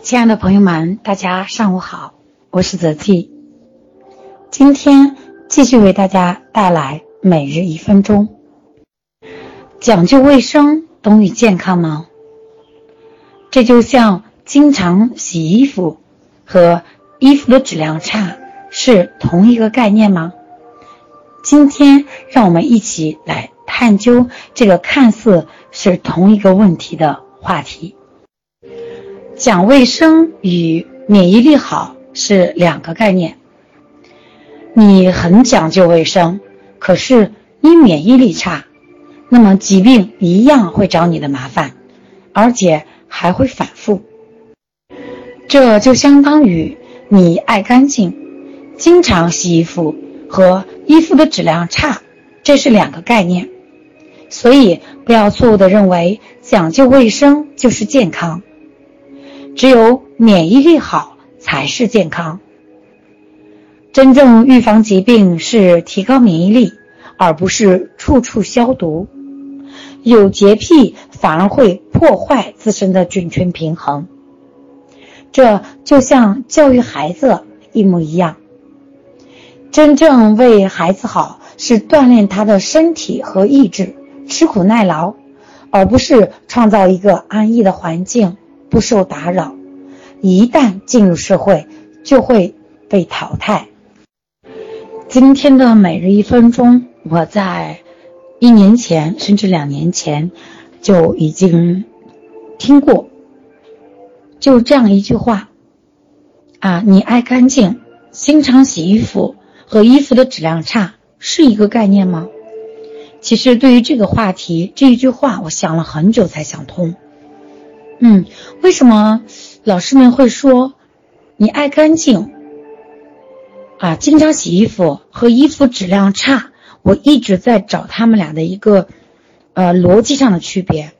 亲爱的朋友们，大家上午好，我是泽 T。今天继续为大家带来每日一分钟。讲究卫生，等于健康吗？这就像经常洗衣服和衣服的质量差是同一个概念吗？今天让我们一起来探究这个看似是同一个问题的话题。讲卫生与免疫力好是两个概念。你很讲究卫生，可是你免疫力差，那么疾病一样会找你的麻烦，而且还会反复。这就相当于你爱干净，经常洗衣服和衣服的质量差，这是两个概念。所以不要错误的认为讲究卫生就是健康。只有免疫力好才是健康。真正预防疾病是提高免疫力，而不是处处消毒。有洁癖反而会破坏自身的菌群平衡。这就像教育孩子一模一样。真正为孩子好，是锻炼他的身体和意志，吃苦耐劳，而不是创造一个安逸的环境。不受打扰，一旦进入社会，就会被淘汰。今天的每日一分钟，我在一年前甚至两年前就已经听过，就这样一句话：啊，你爱干净，经常洗衣服和衣服的质量差是一个概念吗？其实对于这个话题，这一句话，我想了很久才想通。嗯，为什么老师们会说你爱干净啊？经常洗衣服和衣服质量差，我一直在找他们俩的一个呃逻辑上的区别，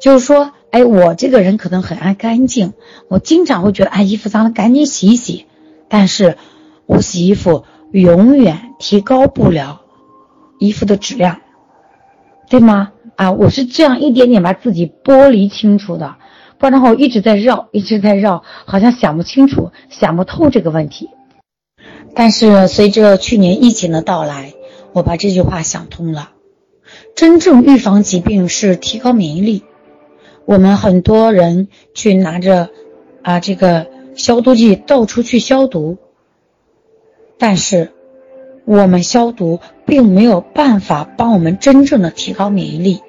就是说，哎，我这个人可能很爱干净，我经常会觉得哎衣服脏了赶紧洗一洗，但是我洗衣服永远提高不了衣服的质量，对吗？啊，我是这样一点点把自己剥离清楚的。不然的话，我一直在绕，一直在绕，好像想不清楚、想不透这个问题。但是随着去年疫情的到来，我把这句话想通了。真正预防疾病是提高免疫力。我们很多人去拿着啊这个消毒剂到处去消毒，但是我们消毒并没有办法帮我们真正的提高免疫力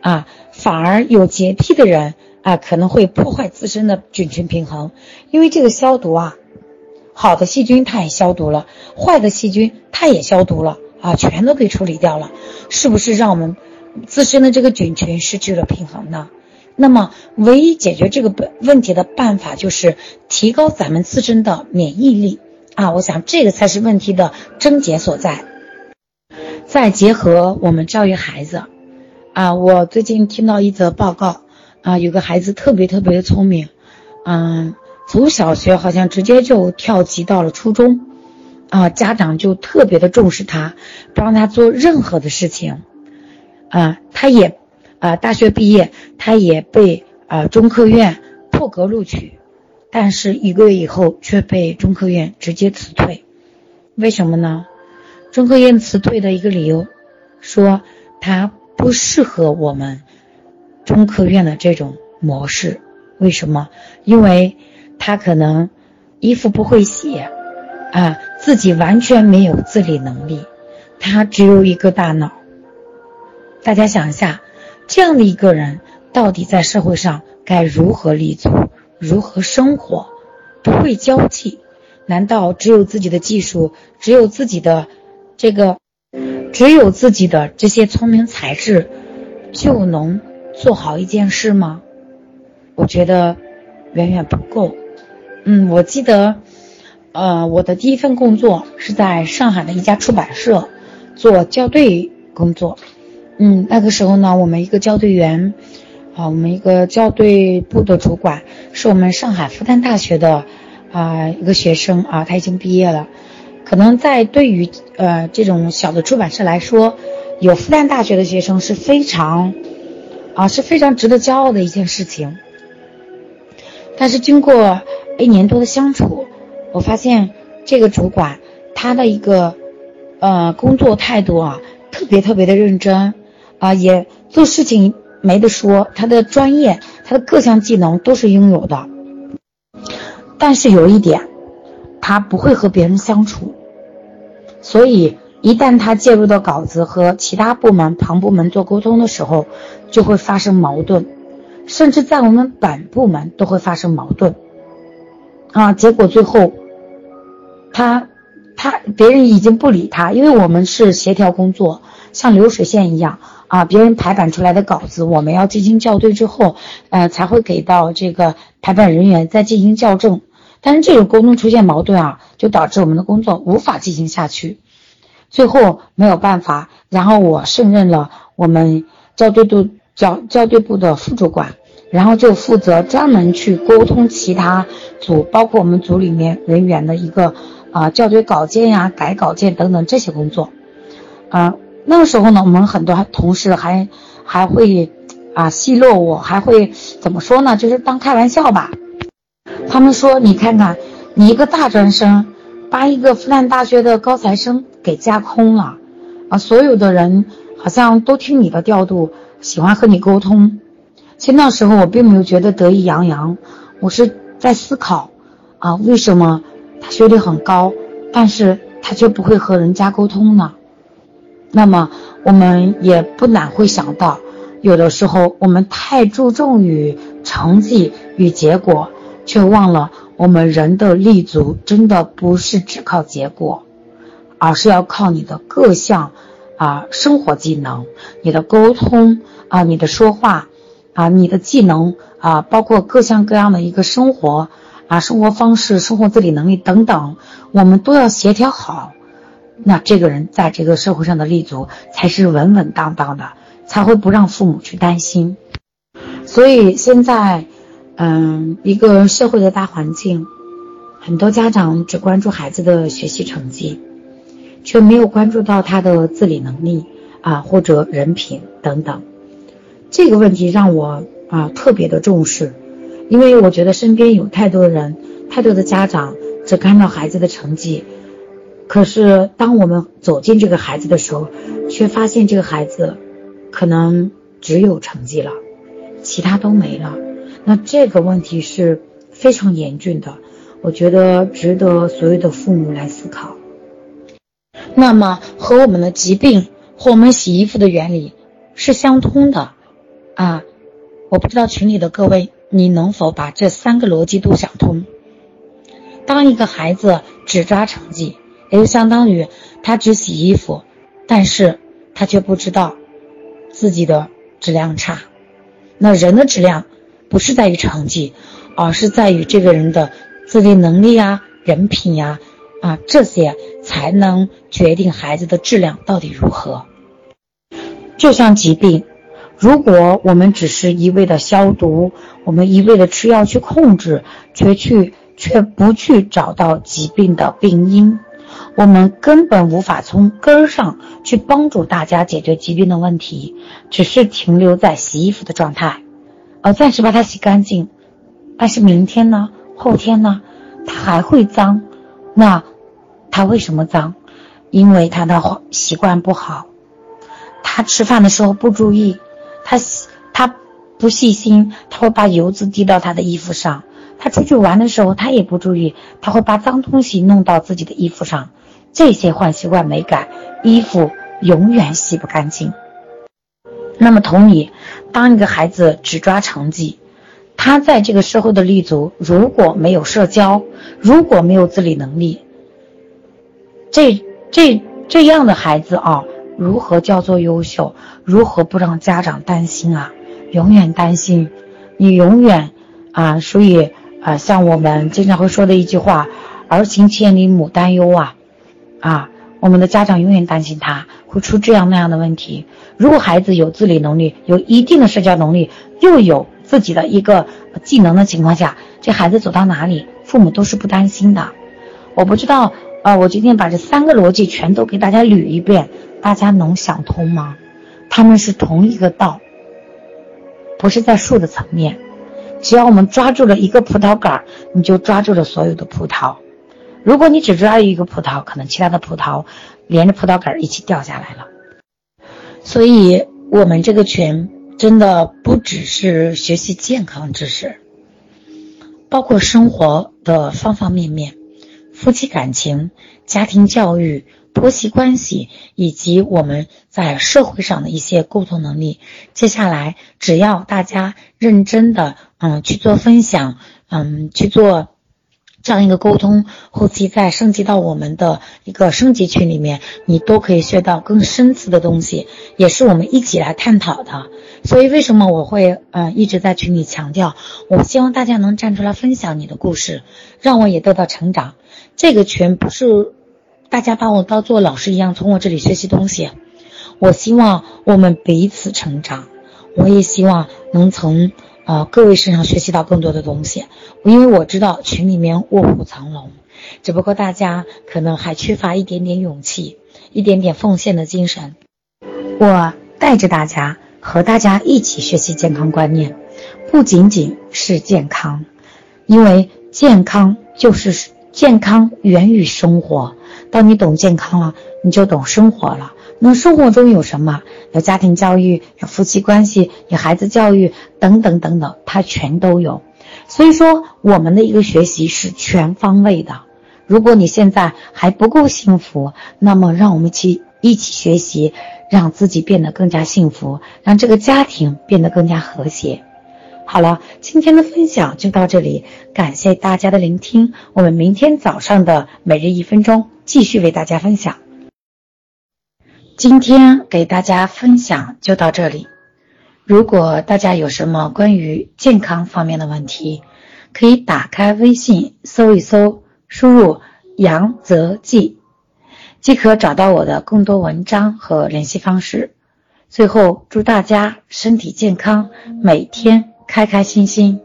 啊，反而有洁癖的人。啊，可能会破坏自身的菌群平衡，因为这个消毒啊，好的细菌它也消毒了，坏的细菌它也消毒了啊，全都给处理掉了，是不是让我们自身的这个菌群失去了平衡呢？那么，唯一解决这个问题的办法就是提高咱们自身的免疫力啊，我想这个才是问题的症结所在。再结合我们教育孩子啊，我最近听到一则报告。啊，有个孩子特别特别的聪明，嗯，从小学好像直接就跳级到了初中，啊，家长就特别的重视他，不让他做任何的事情，啊，他也，啊，大学毕业，他也被啊中科院破格录取，但是一个月以后却被中科院直接辞退，为什么呢？中科院辞退的一个理由，说他不适合我们。中科院的这种模式，为什么？因为他可能衣服不会洗，啊，自己完全没有自理能力，他只有一个大脑。大家想一下，这样的一个人到底在社会上该如何立足，如何生活？不会交际，难道只有自己的技术，只有自己的这个，只有自己的这些聪明才智，就能？做好一件事吗？我觉得远远不够。嗯，我记得，呃，我的第一份工作是在上海的一家出版社做校对工作。嗯，那个时候呢，我们一个校对员，啊，我们一个校对部的主管是我们上海复旦大学的啊一个学生啊，他已经毕业了。可能在对于呃这种小的出版社来说，有复旦大学的学生是非常。啊，是非常值得骄傲的一件事情。但是经过一年多的相处，我发现这个主管他的一个呃工作态度啊，特别特别的认真啊，也做事情没得说，他的专业，他的各项技能都是拥有的。但是有一点，他不会和别人相处，所以一旦他介入到稿子和其他部门、旁部门做沟通的时候，就会发生矛盾，甚至在我们本部门都会发生矛盾。啊，结果最后，他他别人已经不理他，因为我们是协调工作，像流水线一样啊，别人排版出来的稿子，我们要进行校对之后，呃，才会给到这个排版人员再进行校正。但是这种沟通出现矛盾啊，就导致我们的工作无法进行下去，最后没有办法，然后我胜任了我们校对部校校对部的副主管，然后就负责专门去沟通其他组，包括我们组里面人员的一个啊校对稿件呀、改稿件等等这些工作，啊那个时候呢，我们很多同事还还会啊奚落我，还会怎么说呢？就是当开玩笑吧。他们说：“你看看，你一个大专生，把一个复旦大学的高材生给架空了，啊，所有的人好像都听你的调度，喜欢和你沟通。其实那时候我并没有觉得得意洋洋，我是在思考，啊，为什么他学历很高，但是他却不会和人家沟通呢？那么我们也不难会想到，有的时候我们太注重于成绩与结果。”却忘了，我们人的立足真的不是只靠结果，而是要靠你的各项啊生活技能，你的沟通啊，你的说话啊，你的技能啊，包括各项各样的一个生活啊生活方式、生活自理能力等等，我们都要协调好。那这个人在这个社会上的立足才是稳稳当当的，才会不让父母去担心。所以现在。嗯，一个社会的大环境，很多家长只关注孩子的学习成绩，却没有关注到他的自理能力啊，或者人品等等。这个问题让我啊特别的重视，因为我觉得身边有太多人，太多的家长只看到孩子的成绩，可是当我们走进这个孩子的时候，却发现这个孩子可能只有成绩了，其他都没了。那这个问题是非常严峻的，我觉得值得所有的父母来思考。那么和我们的疾病或我们洗衣服的原理是相通的啊！我不知道群里的各位，你能否把这三个逻辑都想通？当一个孩子只抓成绩，也就相当于他只洗衣服，但是他却不知道自己的质量差。那人的质量。不是在于成绩，而是在于这个人的自理能力啊、人品呀，啊，这些才能决定孩子的质量到底如何。就像疾病，如果我们只是一味的消毒，我们一味的吃药去控制，却去却不去找到疾病的病因，我们根本无法从根儿上去帮助大家解决疾病的问题，只是停留在洗衣服的状态。呃，暂时把它洗干净，但是明天呢？后天呢？它还会脏。那他为什么脏？因为他的习惯不好。他吃饭的时候不注意，他他不细心，他会把油渍滴到他的衣服上。他出去玩的时候，他也不注意，他会把脏东西弄到自己的衣服上。这些坏习惯没改，衣服永远洗不干净。那么同理，当一个孩子只抓成绩，他在这个社会的立足如果没有社交，如果没有自理能力，这这这样的孩子啊，如何叫做优秀？如何不让家长担心啊？永远担心，你永远啊，所以啊，像我们经常会说的一句话：“儿行千里母担忧啊，啊。”我们的家长永远担心他会出这样那样的问题。如果孩子有自理能力，有一定的社交能力，又有自己的一个技能的情况下，这孩子走到哪里，父母都是不担心的。我不知道，呃，我今天把这三个逻辑全都给大家捋一遍，大家能想通吗？他们是同一个道，不是在树的层面，只要我们抓住了一个葡萄杆，你就抓住了所有的葡萄。如果你只抓一个葡萄，可能其他的葡萄连着葡萄杆一起掉下来了。所以，我们这个群真的不只是学习健康知识，包括生活的方方面面，夫妻感情、家庭教育。婆媳关系以及我们在社会上的一些沟通能力，接下来只要大家认真的嗯去做分享，嗯去做这样一个沟通，后期再升级到我们的一个升级群里面，你都可以学到更深次的东西，也是我们一起来探讨的。所以为什么我会嗯一直在群里强调，我希望大家能站出来分享你的故事，让我也得到成长。这个群不是。大家把我当做老师一样，从我这里学习东西。我希望我们彼此成长，我也希望能从呃各位身上学习到更多的东西。因为我知道群里面卧虎藏龙，只不过大家可能还缺乏一点点勇气，一点点奉献的精神。我带着大家和大家一起学习健康观念，不仅仅是健康，因为健康就是健康源于生活。当你懂健康了，你就懂生活了。那生活中有什么？有家庭教育，有夫妻关系，有孩子教育，等等等等，它全都有。所以说，我们的一个学习是全方位的。如果你现在还不够幸福，那么让我们去一起学习，让自己变得更加幸福，让这个家庭变得更加和谐。好了，今天的分享就到这里，感谢大家的聆听。我们明天早上的每日一分钟继续为大家分享。今天给大家分享就到这里。如果大家有什么关于健康方面的问题，可以打开微信搜一搜，输入“杨泽记”，即可找到我的更多文章和联系方式。最后，祝大家身体健康，每天。开开心心。